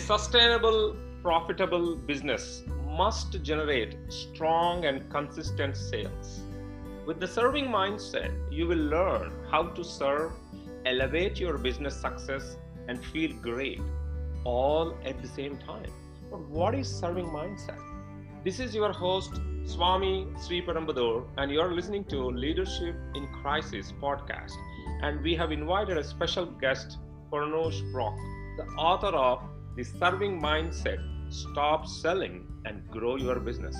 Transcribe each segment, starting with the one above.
sustainable, profitable business must generate strong and consistent sales. With the serving mindset, you will learn how to serve, elevate your business success, and feel great all at the same time. But what is serving mindset? This is your host, Swami Sri Parambadur, and you're listening to Leadership in Crisis podcast. And we have invited a special guest, Farnoosh Brock, the author of The Serving Mindset Stop Selling and Grow Your Business.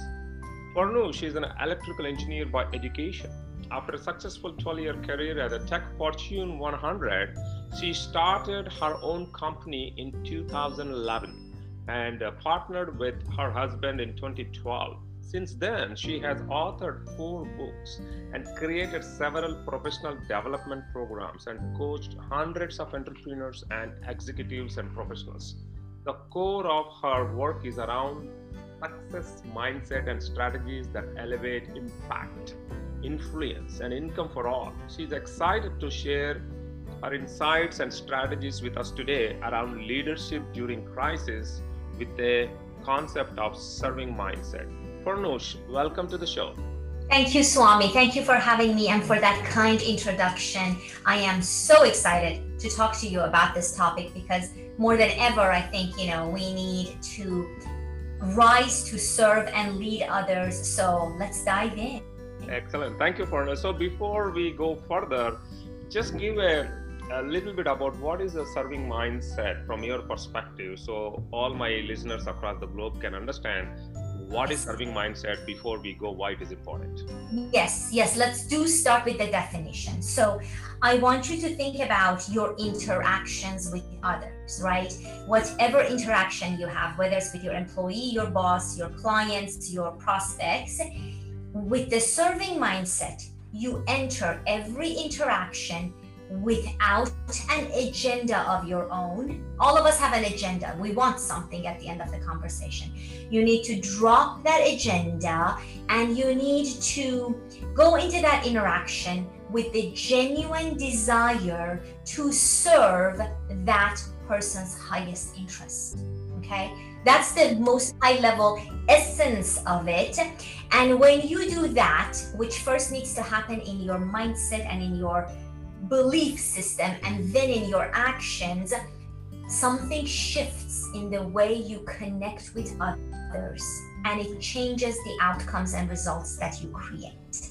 Farnoosh is an electrical engineer by education. After a successful 12 year career at a tech Fortune 100, she started her own company in 2011 and uh, partnered with her husband in 2012. Since then, she has authored four books and created several professional development programs and coached hundreds of entrepreneurs and executives and professionals. The core of her work is around success mindset and strategies that elevate impact, influence, and income for all. She's excited to share her insights and strategies with us today around leadership during crisis with the concept of serving mindset. Farnoosh, welcome to the show. Thank you, Swami. Thank you for having me and for that kind introduction. I am so excited to talk to you about this topic because more than ever, I think, you know, we need to rise to serve and lead others. So let's dive in. Excellent. Thank you, Farnoosh. So before we go further, just give a a little bit about what is a serving mindset from your perspective so all my listeners across the globe can understand what is serving mindset before we go why it is important? Yes yes let's do start with the definition. So i want you to think about your interactions with others right? Whatever interaction you have whether it's with your employee your boss your clients your prospects with the serving mindset you enter every interaction without an agenda of your own. All of us have an agenda. We want something at the end of the conversation. You need to drop that agenda and you need to go into that interaction with the genuine desire to serve that person's highest interest. Okay? That's the most high level essence of it. And when you do that, which first needs to happen in your mindset and in your belief system and then in your actions, something shifts in the way you connect with others and it changes the outcomes and results that you create.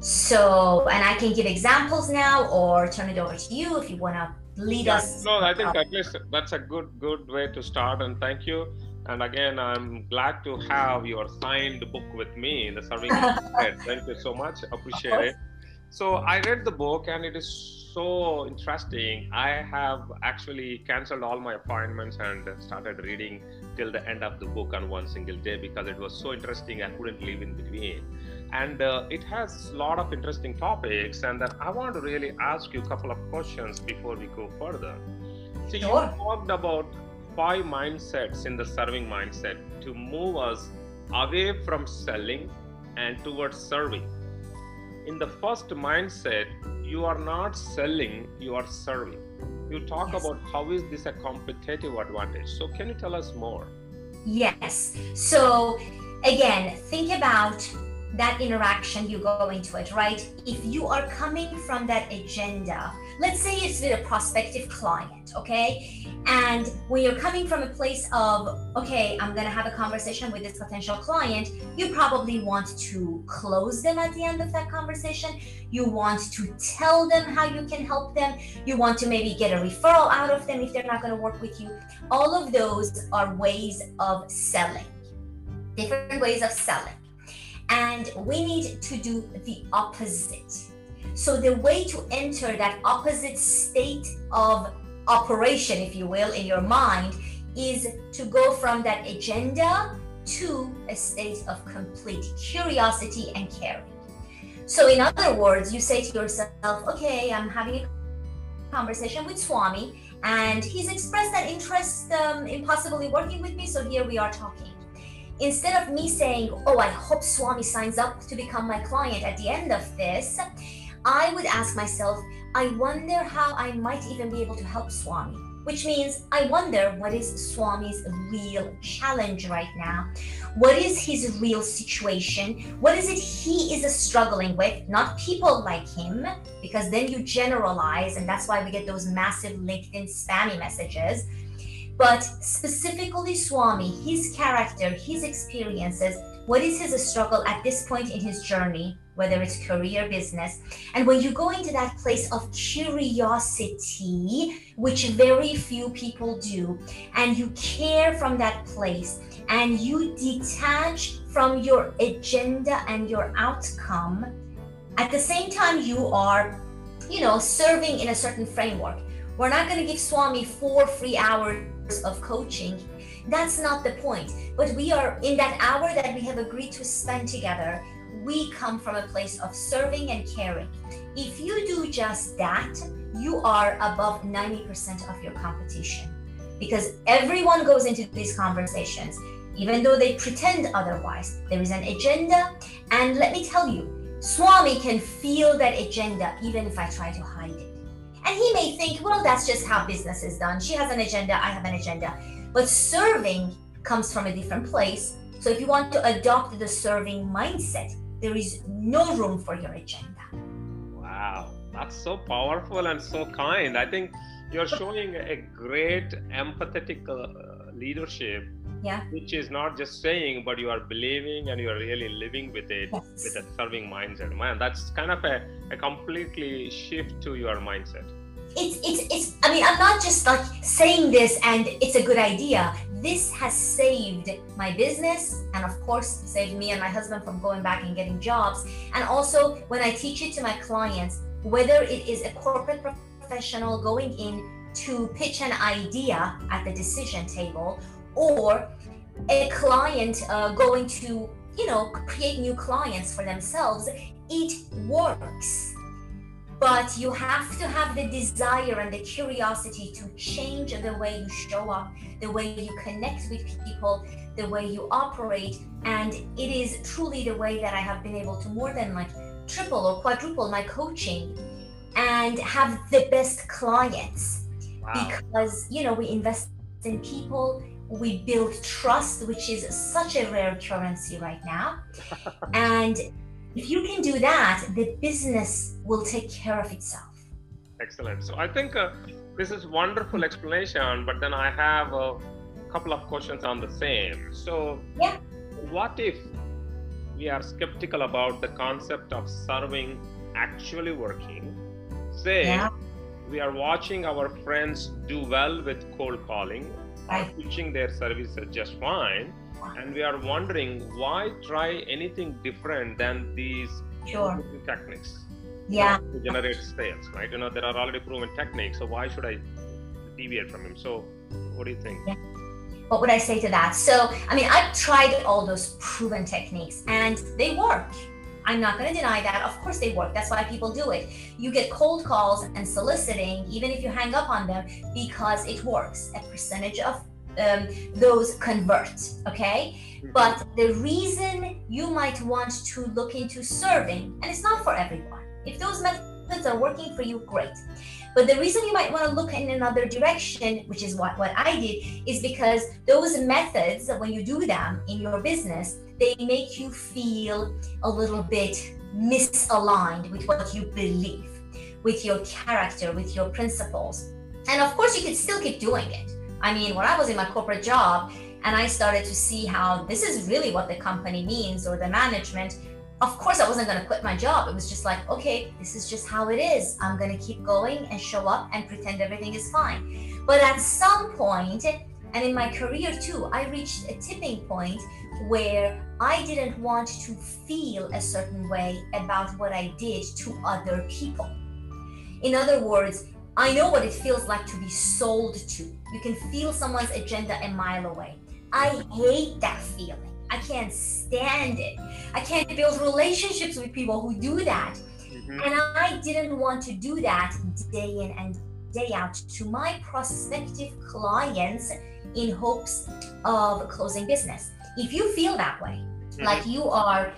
So, and I can give examples now or turn it over to you if you want to lead yeah, us. No, I think uh, at least that's a good good way to start and thank you. And again, I'm glad to have your signed book with me, in the serving. thank you so much. Appreciate it. So I read the book and it is so interesting. I have actually canceled all my appointments and started reading till the end of the book on one single day because it was so interesting. I couldn't live in between. And uh, it has a lot of interesting topics. And then I want to really ask you a couple of questions before we go further. So you talked about five mindsets in the serving mindset to move us away from selling and towards serving in the first mindset you are not selling you are serving. You talk yes. about how is this a competitive advantage. So can you tell us more? Yes. So again think about that interaction you go into it right? If you are coming from that agenda let's say it's with a prospective client okay? And when you're coming from a place of okay i'm to have a conversation with this potential client you probably want to close them at the end of that conversation. You want to tell them how you can help them. You want to maybe get a referral out of them if they're not to work with you. All of those are ways of selling different ways of selling. And we need to do the opposite. So, the way to enter that opposite state of operation, if you will, in your mind is to go from that agenda to a state of complete curiosity and caring. So, in other words, you say to yourself, okay, I'm having a conversation with Swami, and he's expressed that interest um, in possibly working with me, so here we are talking instead of me saying, Oh, I hope Swami signs up to become my client at the end of this, I would ask myself, I wonder how I might even be able to help Swami. which means I wonder what is Swami's real challenge right now? What is his real situation? What is it he is struggling with? Not people like him, because then you generalize, and that's why we get those massive LinkedIn spammy messages. But specifically, Swami, his character, his experiences, what is his struggle at this point in his journey? Whether it's career, business. And when you go into that place of curiosity, which very few people do, and you care from that place and you detach from your agenda and your outcome, at the same time, you are, you know, serving in a certain framework. We're not going to give Swami four free hours of coaching. That's not the point. But we are in that hour that we have agreed to spend together we come from a place of serving and caring. If you do just that, you are above 90% of your competition because everyone goes into these conversations, even though they pretend otherwise. There is an agenda, and let me tell you, Swami can feel that agenda even if I try to hide it. And he may think, well, that's just how business is done. She has an agenda, I have an agenda. But serving comes from a different place. So if you want to adopt the serving mindset, there is no room for your agenda. Wow, that's so powerful and so kind. I think you're showing a great empathetic uh, leadership yeah which is not just saying but you are believing and you are really living with it yes. with a serving mindset man that's kind of a, a completely shift to your mindset it's it's it's i mean i'm not just like saying this and it's a good idea. This has saved my business and of course saved me and my husband from going back and getting jobs. And also when i teach it to my clients whether it is a corporate professional going in to pitch an idea at the decision table or a client uh, going to you know create new clients for themselves it works but you have to have the desire and the curiosity to change the way you show up, the way you connect with people, the way you operate. And it is truly the way that I have been able to more than like triple or quadruple my coaching and have the best clients wow. because, you know, we invest in people. We build trust, which is such a rare currency right now. and if you can do that, the business will take care of itself. Excellent. So I think uh, this is wonderful explanation, but then I have a couple of questions on the same. So yeah. what if we are skeptical about the concept of serving actually working? Say yeah. we are watching our friends do well with cold calling, right. pitching their services just fine and we are wondering why try anything different than these sure. techniques yeah to generate sales right you know there are already proven techniques so why should i deviate from them so what do you think yeah. what would i say to that so i mean i've tried all those proven techniques and they work I'm not going to deny that. Of course, they work. That's why people do it. You get cold calls and soliciting, even if you hang up on them, because it works. A percentage of um, those convert okay? Mm-hmm. but the reason you might want to look into serving and it's not for everyone. If those methods are working for you great. But the reason you might want to look in another direction which is what, what i did is because those methods when you do them in your business they make you feel a little bit misaligned with what you believe with your character with your principles. And of course you can still keep doing it I mean, when I was in my corporate job and I started to see how this is really what the company means or the management, of course, I wasn't going to quit my job. It was just like, okay, this is just how it is. I'm going to keep going and show up and pretend everything is fine. But at some point, and in my career too, I reached a tipping point where I didn't want to feel a certain way about what I did to other people. In other words, I know what it feels like to be sold to. You can feel someone's agenda a mile away. I hate that feeling. I can't stand it. I can't build relationships with people who do that. Mm-hmm. And I didn't want to do that day in and day out to my prospective clients in hopes of closing business. If you feel that way, mm-hmm. like you are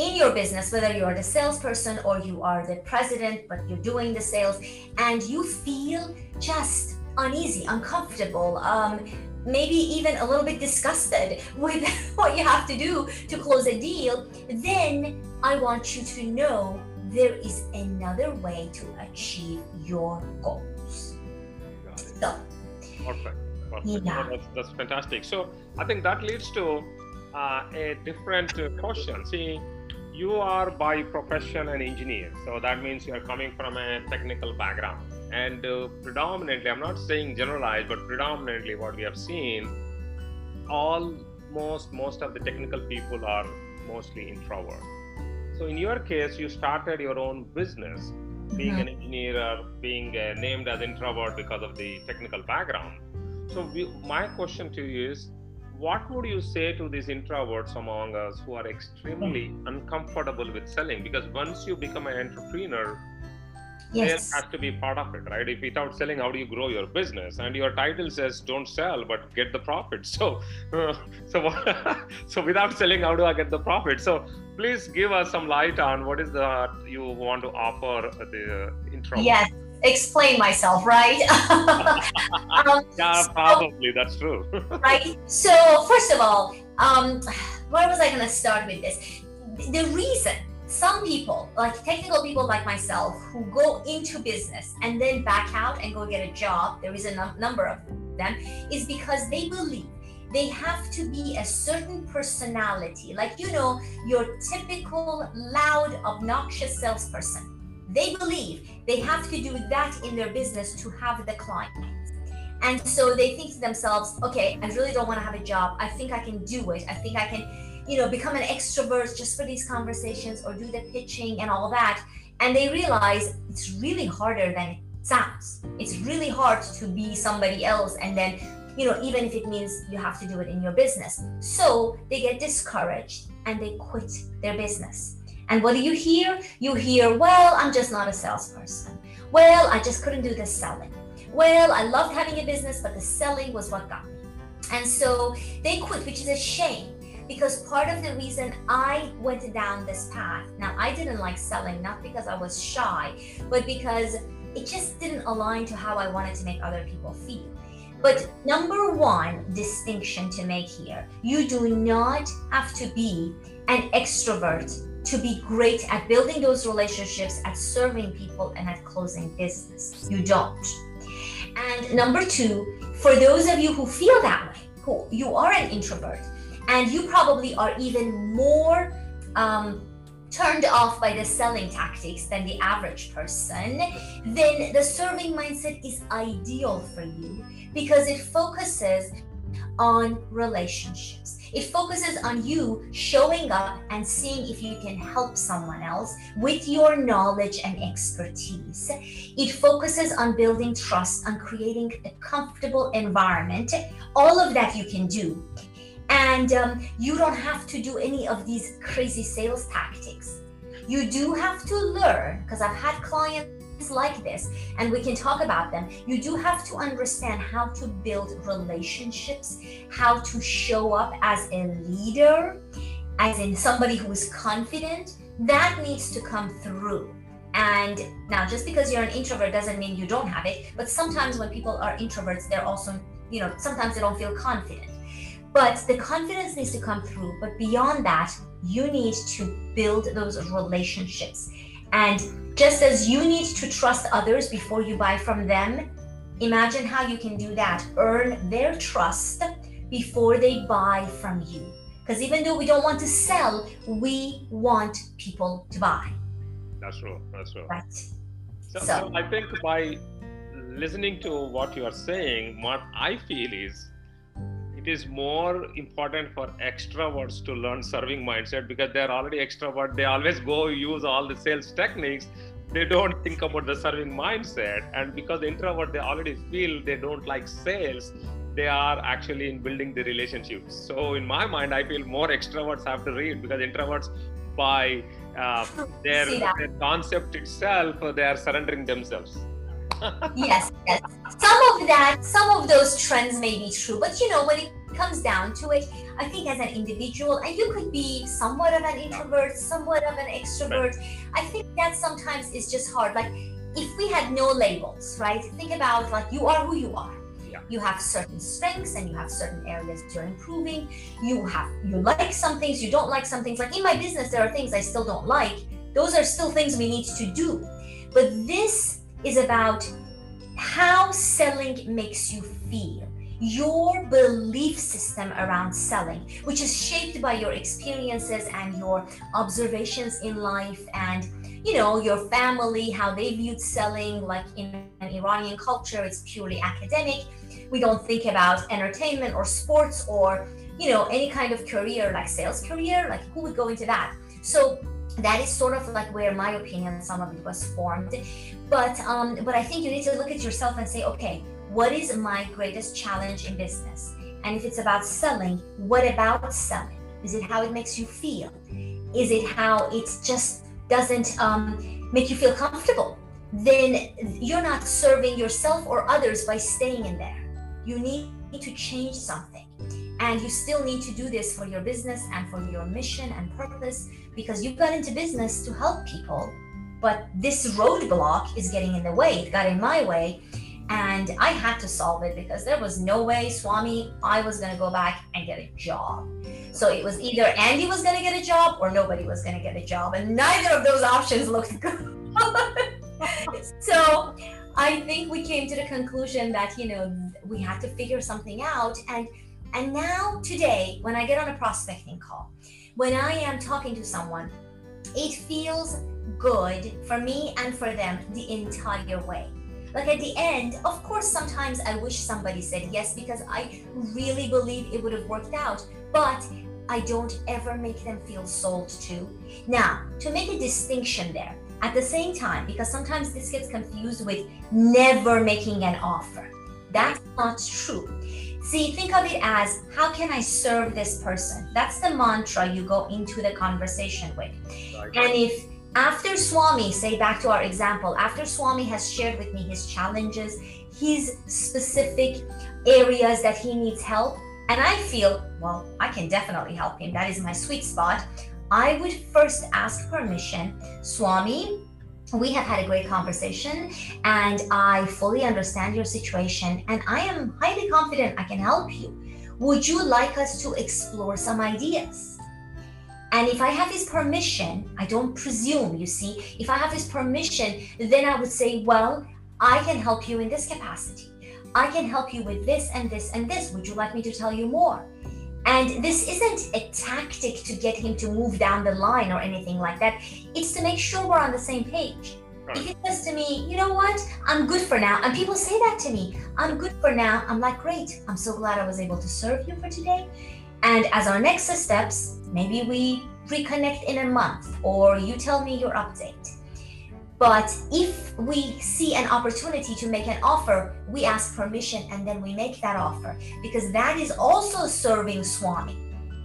in your business, whether you are the salesperson or you are the president, but you're doing the sales, and you feel just uneasy, uncomfortable, um, maybe even a little bit disgusted with what you have to do to close a deal, then I want you to know there is another way to achieve your goals. So, perfect. perfect. Yeah. that's, that's fantastic. So, I think that leads to uh, a different uh, question. See, you are by profession an engineer, so that means you are coming from a technical background. And uh, predominantly, I'm not saying generalized, but predominantly, what we have seen, almost most of the technical people are mostly introvert. So, in your case, you started your own business, being mm-hmm. an engineer, or being uh, named as introvert because of the technical background. So, we, my question to you is what would you say to these introverts among us who are extremely uncomfortable with selling? Because once you become an entrepreneur, yes. sales has to be part of it, right? If without selling, how do you grow your business? And your title says "Don't sell, but get the profit." So, uh, so so without selling, how do I get the profit? So, please give us some light on what is that you want to offer the intro. Yes explain myself, right? um, yeah, probably that's true. right. So first of all, um, where was I going to start with this? The reason some people, like technical people like myself, who go into business and then back out and go get a job, there is a number of them, is because they believe they have to be a certain personality, like you know, your typical loud, obnoxious salesperson they believe they have to do that in their business to have the clients. And so they think to themselves, okay, I really don't want to have a job. I think I can do it. I think I can, you know, become an extrovert just for these conversations or do the pitching and all that. And they realize it's really harder than it sounds. It's really hard to be somebody else and then, you know, even if it means you have to do it in your business. So they get discouraged and they quit their business. And what do you hear? You hear, well, I'm just not a salesperson. Well, I just couldn't do the selling. Well, I loved having a business, but the selling was what got me. And so they quit, which is a shame because part of the reason I went down this path, now I didn't like selling, not because I was shy, but because it just didn't align to how I wanted to make other people feel. But number one distinction to make here you do not have to be an extrovert to be great at building those relationships, at serving people, and at closing business. You don't. And number two, for those of you who feel that way, who you are an introvert, and you probably are even more um, turned off by the selling tactics than the average person, then the serving mindset is ideal for you because it focuses on relationships. It focuses on you showing up and seeing if you can help someone else with your knowledge and expertise. It focuses on building trust, on creating a comfortable environment. All of that you can do. And um, you don't have to do any of these crazy sales tactics. You do have to learn, because I've had clients like this and we can talk about them you do have to understand how to build relationships how to show up as a leader as in somebody who is confident. That needs to come through. And now just because you're an introvert doesn't mean you don't have it but sometimes when people are introverts they're also you know sometimes they don't feel confident. But the confidence needs to come through. But beyond that you need to build those relationships and just as you need to trust others before you buy from them, imagine how you can do that. Earn their trust before they buy from you. Because even though we don't want to sell, we want people to buy. That's true. That's true. Right. So, so, so I think by listening to what you are saying, what I feel is it is more important for extroverts to learn serving mindset because they're already extrovert. They always go use all the sales techniques. They don't think about the serving mindset. And because the introvert they already feel they don't like sales they are actually in building the relationships so in my mind i feel more extroverts have to read because introverts by uh, their, their concept itself they are surrendering themselves yes, yes. Some of that, some of those trends may be true, but you know, when it comes down to it, I think as an individual, and you could be somewhat of an introvert, somewhat of an extrovert. I think that sometimes is just hard. Like if we had no labels, right? Think about like you are who you are. Yeah. You have certain strengths and you have certain areas you're improving. You have you like some things, you don't like some things. Like in my business, there are things I still don't like. Those are still things we need to do. But this is about how selling makes you feel. Your belief system around selling, which is shaped by your experiences and your observations in life and you know your family how they viewed selling like in an iranian culture it's purely academic. We don't think about entertainment or sports or you know any kind of career like sales career like who would go into that? So that is sort of like where my opinion some of it was formed but um but i think you need to look at yourself and say okay what is my greatest challenge in business? And if it's about selling, what about selling? Is it how it makes you feel? Is it how it just doesn't um, make you feel comfortable? Then you're not serving yourself or others by staying in there. You need to change something. And you still need to do this for your business and for your mission and purpose because you got into business to help people. But this roadblock is getting in the way. It got in my way and I had to solve it because there was no way, Swami, I was going to go back and get a job. So it was either Andy was going to get a job or nobody was going to get a job. And neither of those options looked good. so I think we came to the conclusion that, you know, we had to figure something out. And and now today, when I get on a prospecting call, when I am talking to someone, it feels good for me and for them the entire way like at the end, of course, sometimes I wish somebody said yes because I really believe it would have worked out, but I don't ever make them feel sold to. Now, to make a distinction there, at the same time, because sometimes this gets confused with never making an offer. That's not true. See, think of it as how can I serve this person? That's the mantra you go into the conversation with. Right. And if after Swami, say back to our example, after Swami has shared with me his challenges, his specific areas that he needs help, and I feel, well, I can definitely help him, that is my sweet spot, I would first ask permission, Swami. We have had a great conversation, and I fully understand your situation, and I am highly confident I can help you. Would you like us to explore some ideas? And if I have his permission, I don't presume, you see, if I have his permission, then I would say, well, I can help you in this capacity. I can help you with this and this and this. Would you like me to tell you more? And this isn't a tactic to get him to move down the line or anything like that. It's to make sure we're on the same page. Right. If he says to me, you know what, I'm good for now, and people say that to me, I'm good for now, I'm like, great, I'm so glad I was able to serve you for today. And as our next steps, maybe we reconnect in a month or you tell me your update. But if we see an opportunity to make an offer, we ask permission and then we make that offer because that is also serving Swami.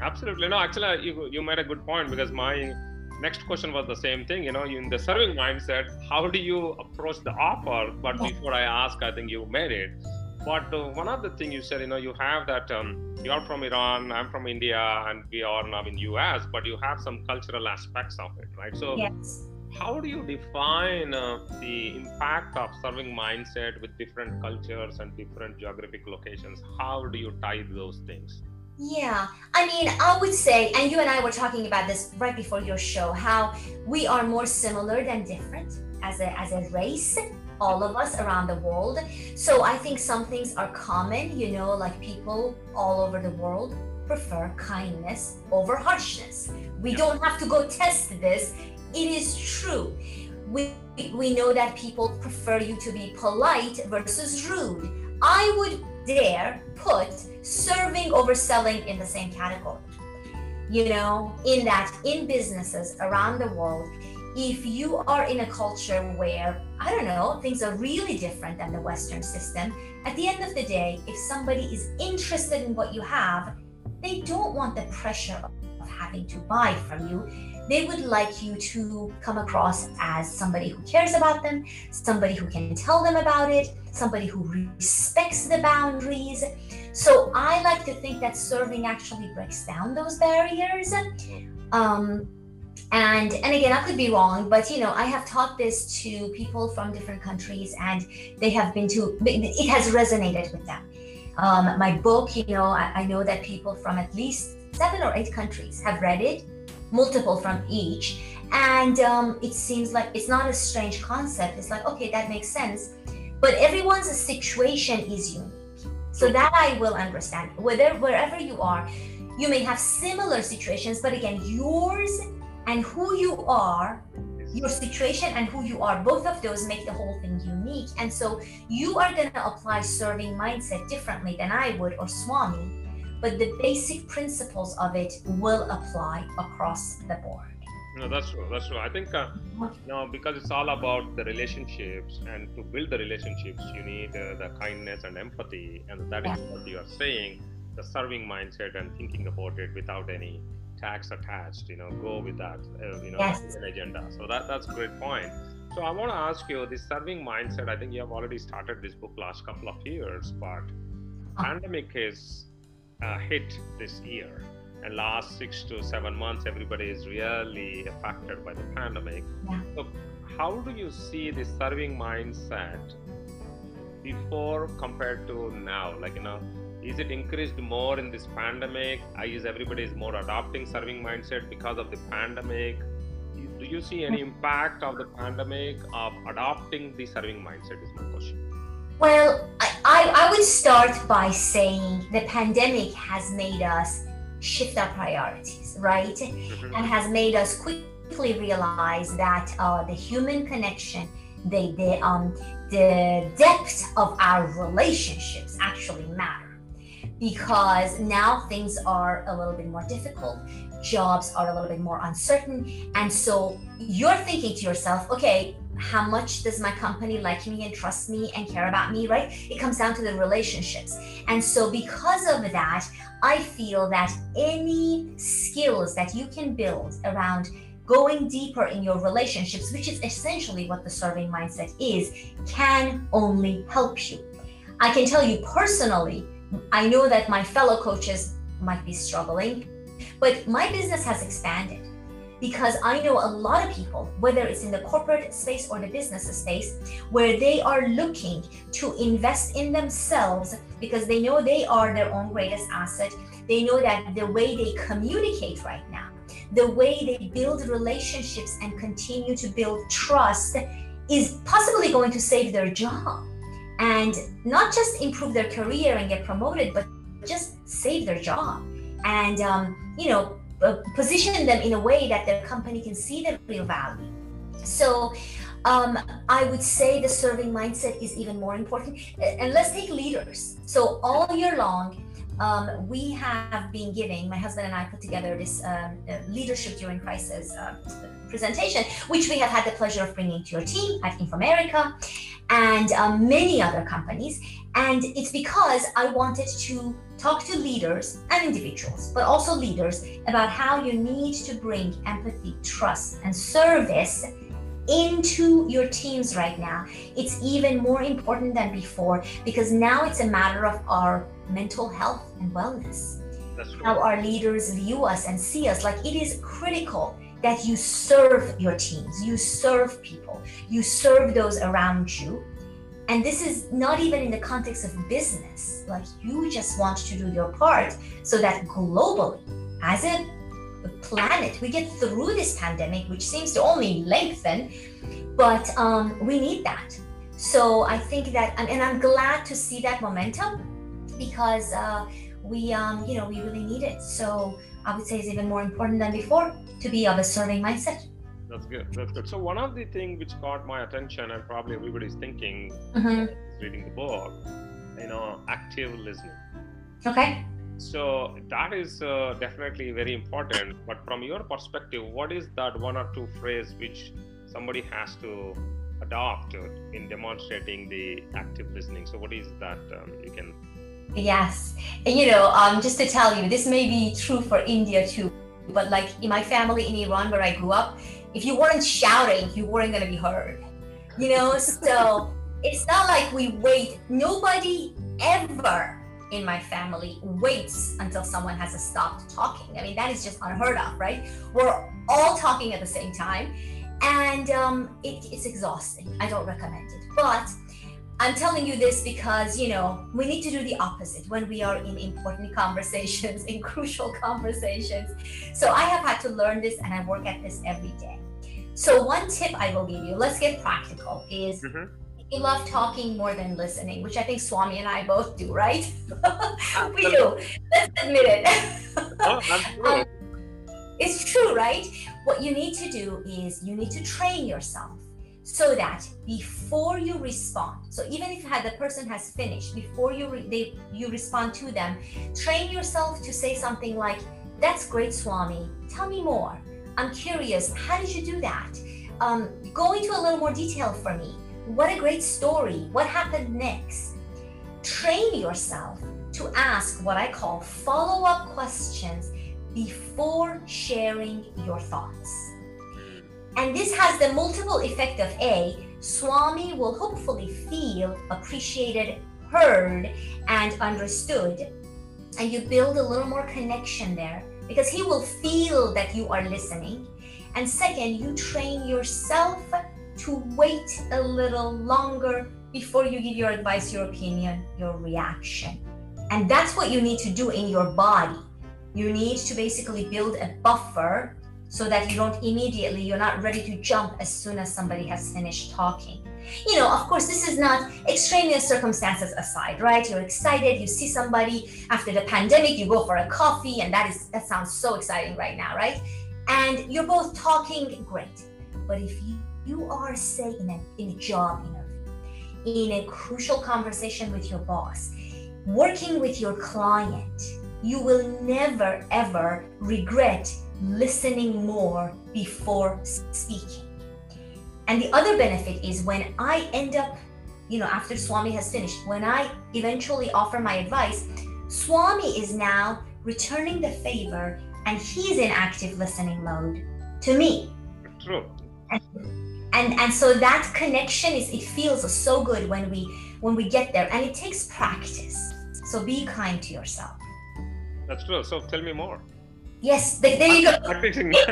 Absolutely. No, actually, you, you made a good point because my next question was the same thing. You know, in the serving mindset, how do you approach the offer? But before I ask, I think you made it. But uh, one other thing you said, you know, you have that um, you are from Iran, I'm from India, and we are now in US, but you have some cultural aspects of it, right? So, yes. How do you define uh, the impact of serving mindset with different cultures and different geographic locations? How do you tie those things? Yeah, I mean, I would say, and you and I were talking about this right before your show, how we are more similar than different as a as a race all of us around the world. So I think some things are common, you know, like people all over the world prefer kindness over harshness. We don't have to go test this. It is true. We we know that people prefer you to be polite versus rude. I would dare put serving over selling in the same category. You know, in that in businesses around the world, if you are in a culture where, I don't know, things are really different than the Western system, at the end of the day, if somebody is interested in what you have, they don't want the pressure of having to buy from you. They would like you to come across as somebody who cares about them, somebody who can tell them about it, somebody who respects the boundaries. So I like to think that serving actually breaks down those barriers. Um, and and again i could be wrong but you know i have taught this to people from different countries and they have been to it has resonated with them um, my book you know I, I know that people from at least seven or eight countries have read it multiple from each. And um, it seems like it's not a strange concept. It's like okay that makes sense. But everyone's situation is unique. So that i will understand. Whether wherever you are you may have similar situations but again yours and who you are your situation and who you are both of those make the whole thing unique. And so you are going to apply serving mindset differently than i would or swami but the basic principles of it will apply across the board. No that's true that's true. I think uh, no because it's all about the relationships and to build the relationships you need uh, the kindness and empathy and that is what you are saying the serving mindset and thinking about it without any tax attached you know go with that uh, you know yes. an agenda. So that that's a great point. So i want to ask you this serving mindset i think you have already started this book last couple of years but oh. pandemic is uh, hit this year. And last six to seven months everybody is really affected by the pandemic. Yeah. so how do you see the serving mindset before compared to now? Like you know is it increased more in this pandemic? I is everybody is more adopting serving mindset because of the pandemic. Do you see any impact of the pandemic of adopting the serving mindset is my question well i, I would start by saying the pandemic has made us shift our priorities right mm-hmm. and has made us quickly realize that uh, the human connection the, the um the depth of our relationships actually matter because now things are a little bit more difficult jobs are a little bit more uncertain and so you're thinking to yourself okay how much does my company like me and trust me and care about me right? It comes down to the relationships. And so because of that i feel that any skills that you can build around going deeper in your relationships which is essentially what the serving mindset is can only help you. I can tell you personally I know that my fellow coaches might be struggling, but my business has expanded because I know a lot of people, whether it's in the corporate space or the business space, where they are looking to invest in themselves because they know they are their own greatest asset. They know that the way they communicate right now, the way they build relationships and continue to build trust is possibly going to save their job and not just improve their career and get promoted, but just save their job and um, you know uh, position them in a way that their company can see the real value. So um, I would say the serving mindset is even more important. And let's take leaders. So all year long, um, we have been giving, my husband and I put together this um, uh, leadership during crisis uh, presentation, which we have had the pleasure of bringing to your team at Infomerica and um, many other companies. And it's because I wanted to talk to leaders and individuals, but also leaders about how you need to bring empathy, trust, and service into your teams right now. It's even more important than before because now it's a matter of our mental health and wellness. How our leaders view us and see us. Like it is critical that you serve your teams, you serve people, you serve those around you. And this is not even in the context of business. Like you just want to do your part so that globally, as a planet, we get through this pandemic, which seems to only lengthen, but um, we need that. So I think that, and, I'm glad to see that momentum because uh, we, um, you know, we really need it. So I would say it's even more important than before to be of a serving mindset. That's good. That's good. So one of the things which caught my attention, and probably everybody's thinking, mm-hmm. reading the book, you know, active listening. Okay. So that is uh, definitely very important. But from your perspective, what is that one or two phrase which somebody has to adopt in demonstrating the active listening? So what is that? Um, you can. Yes, and you know, um, just to tell you, this may be true for India too but like in my family in Iran where I grew up, if you weren't shouting, you weren't gonna be heard. You know, so it's not like we wait. Nobody ever in my family waits until someone has stopped talking. I mean, that is just unheard of, right? We're all talking at the same time, and um, it, it's exhausting. I don't recommend it. But I'm telling you this because, you know, we need to do the opposite when we are in important conversations, in crucial conversations. So I have had to learn this and I work at this every day. So, one tip I will give you, let's get practical, is mm-hmm. you love talking more than listening, which I think Swami and I both do, right? we do. Let's admit it. oh. Um, it's true, right? What you need to do is you need to train yourself so that before you respond so even if the person has finished before you re- they, you respond to them train yourself to say something like that's great swami. Tell me more. I'm curious. How did you do that? Um, go into a little more detail for me. What a great story. What happened next? Train yourself to ask what i call follow-up questions before sharing your thoughts and this has the multiple effect of A, Swami will hopefully feel appreciated, heard, and understood. And you build a little more connection there because he will feel that you are listening. And second, you train yourself to wait a little longer before you give your advice, your opinion, your reaction. And that's what you need to do in your body. You need to basically build a buffer so that you don't immediately, you're not ready to jump as soon as somebody has finished talking. You know, of course, this is not extraneous circumstances aside, right? You're excited, you see somebody after the pandemic, you go for a coffee, and that is that sounds so exciting right now, right? And you're both talking great. But if you, you are, say, in a, in a job interview, in a crucial conversation with your boss, working with your client, you will never ever regret listening more before speaking. And the other benefit is when I end up, you know, after Swami has finished, when I eventually offer my advice, Swami is now returning the favor and he's in active listening mode to me. True. And, and and so that connection is it feels so good when we when we get there and it takes practice. So be kind to yourself. That's true. So tell me more. Yes, there you go. Practicing. Learned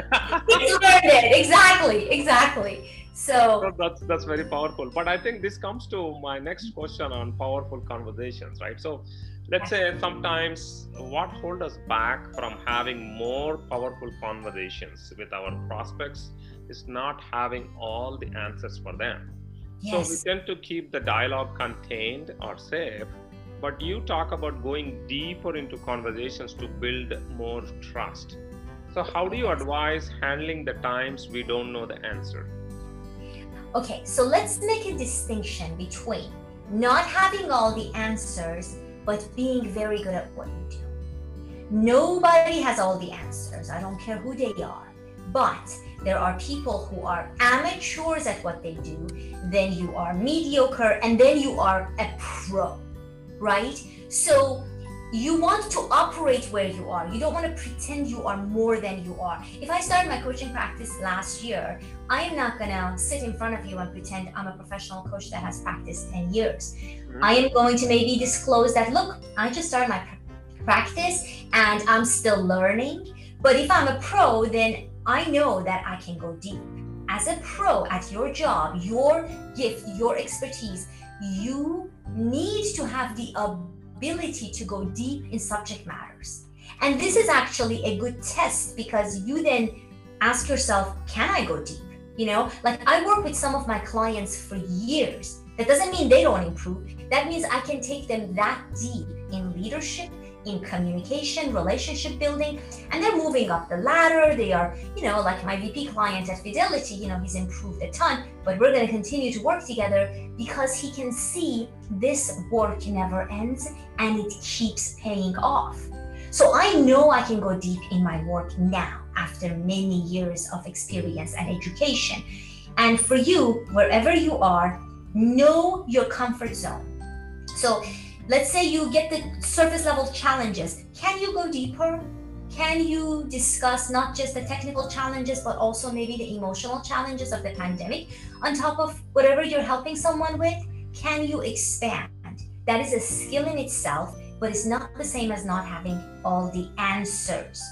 it. Exactly, exactly. So that's that's very powerful. But I think this comes to my next question on powerful conversations, right? So let's say sometimes what hold us back from having more powerful conversations with our prospects is not having all the answers for them. Yes. So we tend to keep the dialogue contained or safe but you talk about going deeper into conversations to build more trust. So, how do you advise handling the times we don't know the answer? Okay, so let's make a distinction between not having all the answers, but being very good at what you do. Nobody has all the answers. I don't care who they are. But there are people who are amateurs at what they do, then you are mediocre, and then you are a pro right? So you want to operate where you are. You don't want to pretend you are more than you are. If I started my coaching practice last year, I am not going to sit in front of you and pretend I'm a professional coach that has practiced 10 years. Mm-hmm. I am going to maybe disclose that, look, I just started my practice and I'm still learning. But if I'm a pro, then I know that I can go deep. As a pro at your job, your gift, your expertise, you need to have the ability to go deep in subject matters. And this is actually a good test because you then ask yourself, can I go deep? You know, like I work with some of my clients for years. That doesn't mean they don't improve. That means I can take them that deep in leadership, in communication, relationship building, and they're moving up the ladder. They are, you know, like my VP client at Fidelity, you know, he's improved a ton, but we're going to continue to work together because he can see this work never ends and it keeps paying off. So I know I can go deep in my work now after many years of experience and education. And for you, wherever you are, know your comfort zone. So let's say you get the surface level challenges. Can you go deeper? Can you discuss not just the technical challenges but also maybe the emotional challenges of the pandemic? On top of whatever you're helping someone with can you expand? That is a skill in itself but it's not the same as not having all the answers.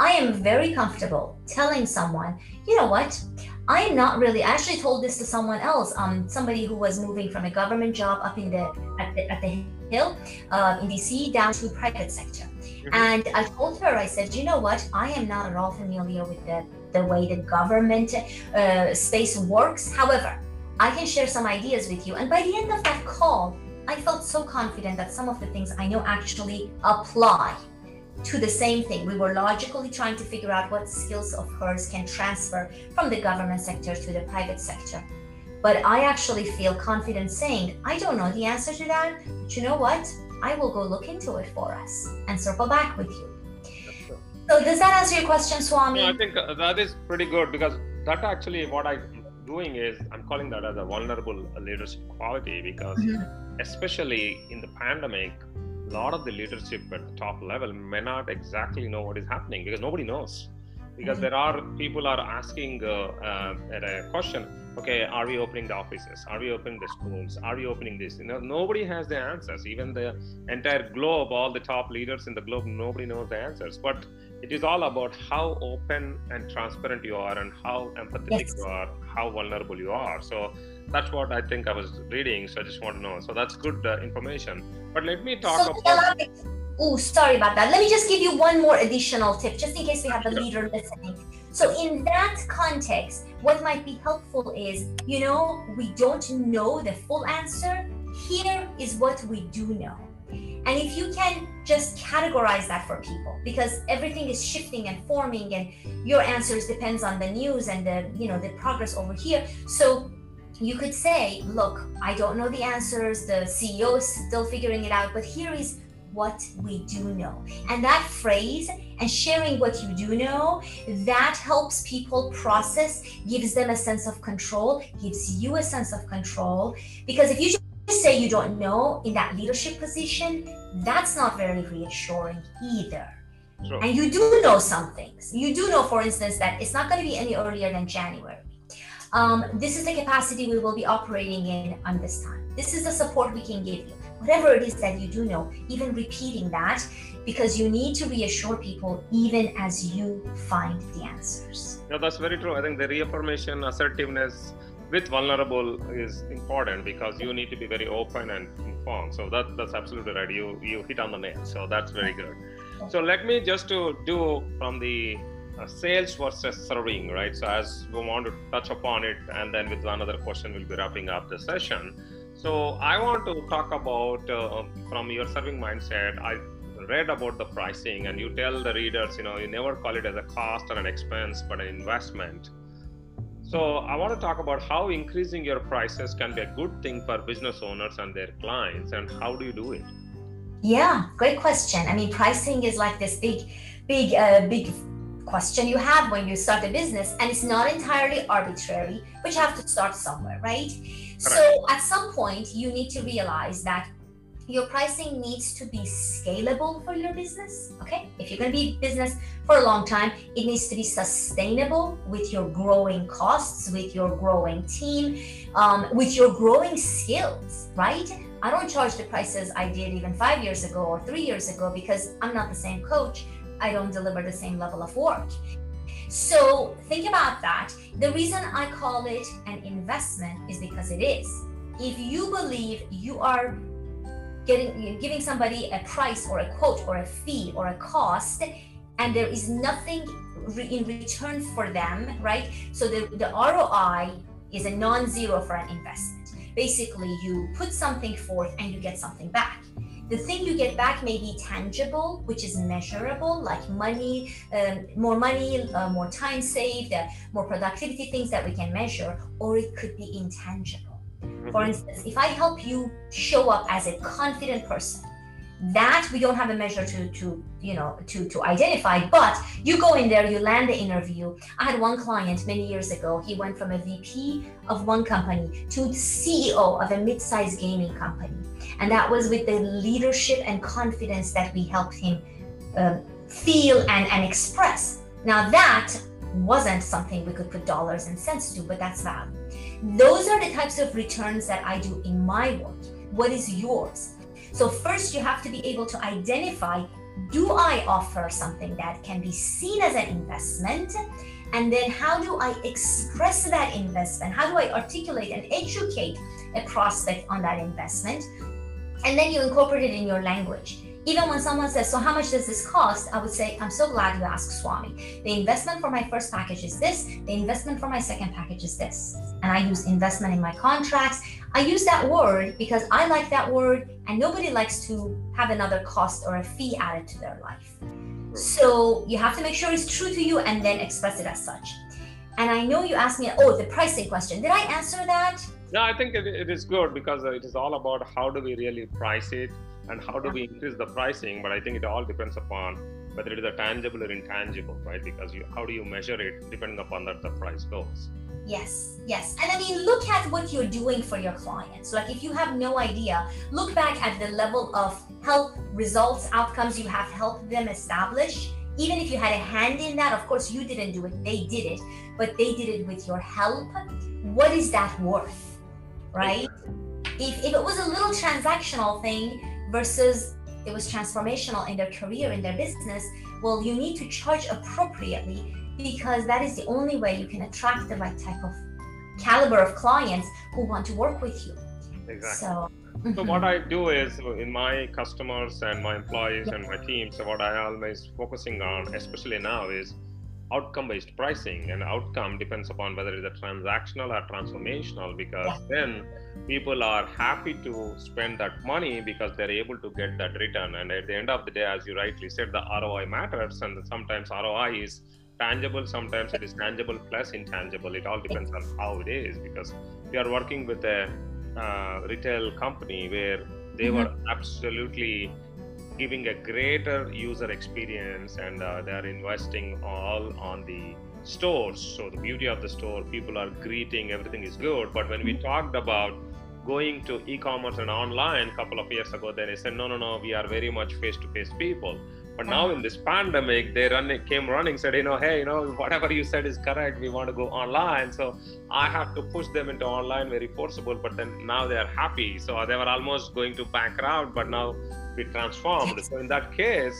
I am very comfortable telling someone, you know what, I am not really. I actually told this to someone else, um, somebody who was moving from a government job up in the at the, at the hill uh, in DC down to private sector, mm-hmm. and I told her, I said, you know what, I am not at all familiar with the the way the government uh, space works. However, I can share some ideas with you. And by the end of that call, I felt so confident that some of the things I know actually apply to the same thing. We were logically trying to figure out what skills of hers can transfer from the government sector to the private sector. But I actually feel confident saying, I don't know the answer to that, but you know what? I will go look into it for us and circle back with you. So does that answer your question, Swami? I think uh, that is pretty good because that actually what I'm doing is I'm calling that as a vulnerable leadership quality because mm-hmm. especially in the pandemic, lot of the leadership at the top level may not exactly know what is happening because nobody knows. Because mm-hmm. there are people are asking uh, uh, a question okay are we opening the offices? Are we opening the schools? Are we opening this? You know nobody has the answers. Even the entire globe all the top leaders in the globe nobody knows the answers. But it is all about how open and transparent you are and how empathetic yes. you are how vulnerable you are. So that's what i think i was reading so i just want to know. So that's good uh, information. But let me talk so, about oh sorry about that. Let me just give you one more additional tip just in case we have a leader listening. So in that context what might be helpful is you know we don't know the full answer. Here is what we do know. And if you can just categorize that for people, because everything is shifting and forming, and your answers depends on the news and the you know the progress over here. So you could say, look, I don't know the answers. The CEO is still figuring it out, but here is what we do know. And that phrase and sharing what you do know, that helps people process, gives them a sense of control, gives you a sense of control. Because if you just say you don't know in that leadership position, that's not very reassuring either. Sure. And you do know some things. You do know, for instance, that it's not going to be any earlier than January. Um, this is the capacity we will be operating in on this time. This is the support we can give you. Whatever it is that you do know, even repeating that, because you need to reassure people even as you find the answers. No, that's very true. I think the reaffirmation, assertiveness, with vulnerable is important because you need to be very open and informed so that that's absolutely right you you hit on the nail so that's very good so let me just to do from the sales versus serving right so as we want to touch upon it and then with another question we'll be wrapping up the session so i want to talk about uh, from your serving mindset i read about the pricing and you tell the readers you know you never call it as a cost or an expense but an investment so, I want to talk about how increasing your prices can be a good thing for business owners and their clients, and how do you do it? Yeah, great question. I mean, pricing is like this big, big, uh, big question you have when you start a business, and it's not entirely arbitrary, but you have to start somewhere, right? So, at some point, you need to realize that your pricing needs to be scalable for your business. Okay. If you're going to be business for a long time, it needs to be sustainable with your growing costs, with your growing team, um, with your growing skills, right? I don't charge the prices I did even five years ago or three years ago because I'm not the same coach. I don't deliver the same level of work. So think about that. The reason I call it an investment is because it is. If you believe you are getting giving somebody a price or a quote or a fee or a cost and there is nothing in return for them right so the, the roi is a non-zero for an investment basically you put something forth and you get something back the thing you get back may be tangible which is measurable like money um, more money uh, more time saved uh, more productivity things that we can measure or it could be intangible. For instance, if I help you show up as a confident person, that we don't have a measure to to you know to to identify but you go in there you land the interview. I had one client many years ago. He went from a vp of one company to ceo of a mid-sized gaming company. And that was with the leadership and confidence that we helped him uh, feel and and express. Now that wasn't something we could put dollars and cents to but that's value. Those are the types of returns that I do in my work. What is yours? So, first, you have to be able to identify do I offer something that can be seen as an investment? And then, how do I express that investment? How do I articulate and educate a prospect on that investment? And then you incorporate it in your language. Even when someone says, So, how much does this cost? I would say, I'm so glad you asked Swami. The investment for my first package is this, the investment for my second package is this. And I use investment in my contracts. I use that word because I like that word, and nobody likes to have another cost or a fee added to their life. So you have to make sure it's true to you and then express it as such. And I know you asked me, oh, the pricing question. Did I answer that? No, I think it, it is good because it is all about how do we really price it and how do we increase the pricing. But I think it all depends upon whether it is a tangible or intangible, right? Because you, how do you measure it depending upon that the price goes. Yes, yes. And I mean, look at what you're doing for your clients. Like, if you have no idea, look back at the level of help, results, outcomes you have helped them establish. Even if you had a hand in that, of course, you didn't do it, they did it, but they did it with your help. What is that worth, right? If, if it was a little transactional thing versus it was transformational in their career, in their business, well, you need to charge appropriately because that is the only way you can attract the right type of caliber of clients who want to work with you. Exactly. So, so mm-hmm. what I do is in my customers and my employees and my team. So what I always focusing on, especially now, is outcome-based pricing. And outcome depends upon whether it's a transactional or transformational, because yeah. then people are happy to spend that money because they're able to get that return. And at the end of the day, as you rightly said, the ROI matters, and sometimes ROI is tangible sometimes it is tangible plus intangible it all depends on how it is because we are working with a uh, retail company where they mm-hmm. were absolutely giving a greater user experience and uh, they are investing all on the stores so the beauty of the store people are greeting everything is good but when we mm-hmm. talked about going to e-commerce and online a couple of years ago then they said no no no we are very much face-to-face people but now in this pandemic, they run came running, said, you know, hey, you know, whatever you said is correct. We want to go online. So I have to push them into online very forcible. But then now they are happy. So they were almost going to bankrupt, but now we transformed. So in that case,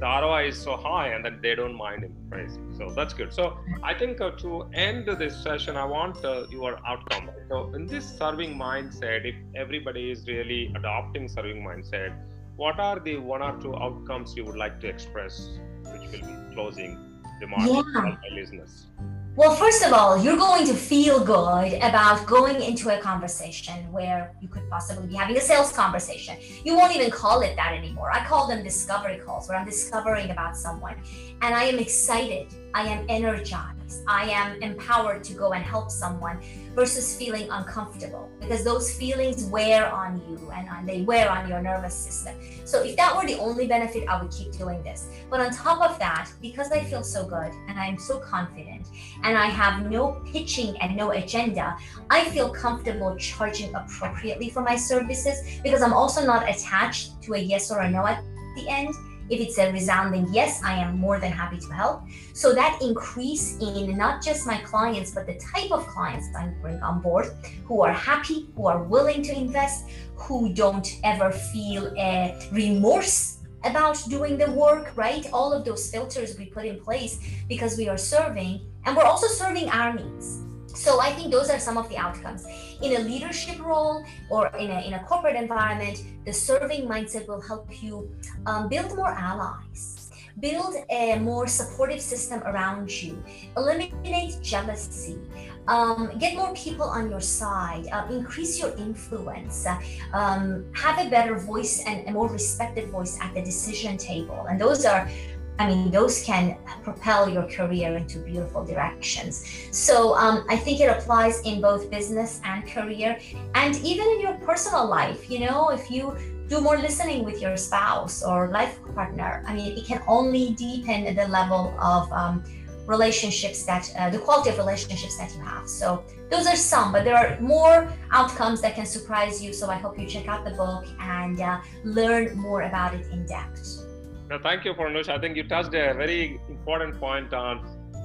the ROI is so high, and then they don't mind in pricing. So that's good. So I think uh, to end this session, I want uh, your outcome. So in this serving mindset, if everybody is really adopting serving mindset what are the one or two outcomes you would like to express, which will be closing remarks yeah. for my listeners? Well, first of all, you're going to feel good about going into a conversation where you could possibly be having a sales conversation. You won't even call it that anymore. I call them discovery calls where I'm discovering about someone. And I am excited. I am energized. I am empowered to go and help someone versus feeling uncomfortable because those feelings wear on you and they wear on your nervous system. So if that were the only benefit, I would keep doing this. But on top of that, because I feel so good and I'm so confident and I have no pitching and no agenda, I feel comfortable charging appropriately for my services because I'm also not attached to a yes or a no at the end if it's a resounding yes, I am more than happy to help. So that increase in not just my clients, but the type of clients I bring on board who are happy, who are willing to invest, who don't ever feel a remorse about doing the work, right? All of those filters we put in place because we are serving and we're also serving our needs. So I think those are some of the outcomes. In a leadership role or in a, in a corporate environment, the serving mindset will help you um, build more allies, build a more supportive system around you, eliminate jealousy, um, get more people on your side, uh, increase your influence, uh, um, have a better voice and a more respected voice at the decision table. And those are I mean, those can propel your career into beautiful directions. So um, I think it applies in both business and career, and even in your personal life. You know, if you do more listening with your spouse or life partner, I mean, it can only deepen the level of um, relationships that uh, the quality of relationships that you have. So those are some, but there are more outcomes that can surprise you. So I hope you check out the book and uh, learn more about it in depth. No, thank you, Farnoosh. I think you touched a very important point on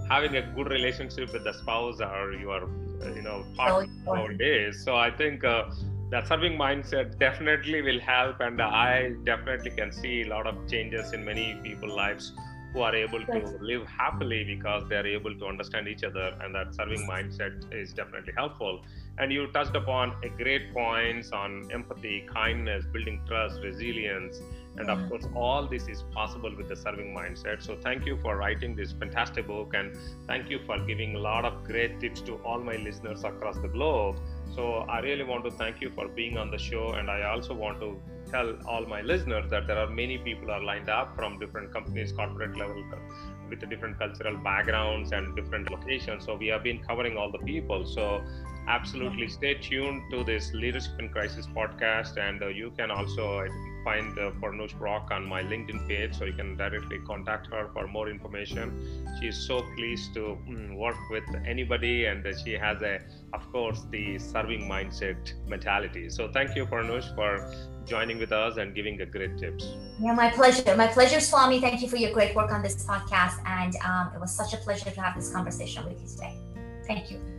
having a good relationship with the spouse or your, you know, partner days. So I think uh, that serving mindset definitely will help and i definitely can see a lot of changes in many people's lives who are able to live happily because they are able to understand each other and that serving mindset is definitely helpful and you touched upon a great points on empathy kindness building trust resilience and of course all this is possible with the serving mindset so thank you for writing this fantastic book and thank you for giving a lot of great tips to all my listeners across the globe so I really want to thank you for being on the show, and I also want to tell all my listeners that there are many people are lined up from different companies, corporate level, with different cultural backgrounds and different locations. So we have been covering all the people. So absolutely stay tuned to this Leadership in Crisis podcast, and uh, you can also find uh, Farnoosh Brock on my LinkedIn page, so you can directly contact her for more information. She is so pleased to mm, work with anybody, and she has a, of course, the serving mindset mentality. So thank you, Farnoosh, for joining with us and giving a great tips. Yeah, my pleasure. My pleasure, Swami. Thank you for your great work on this podcast, and um, it was such a pleasure to have this conversation with you today. Thank you.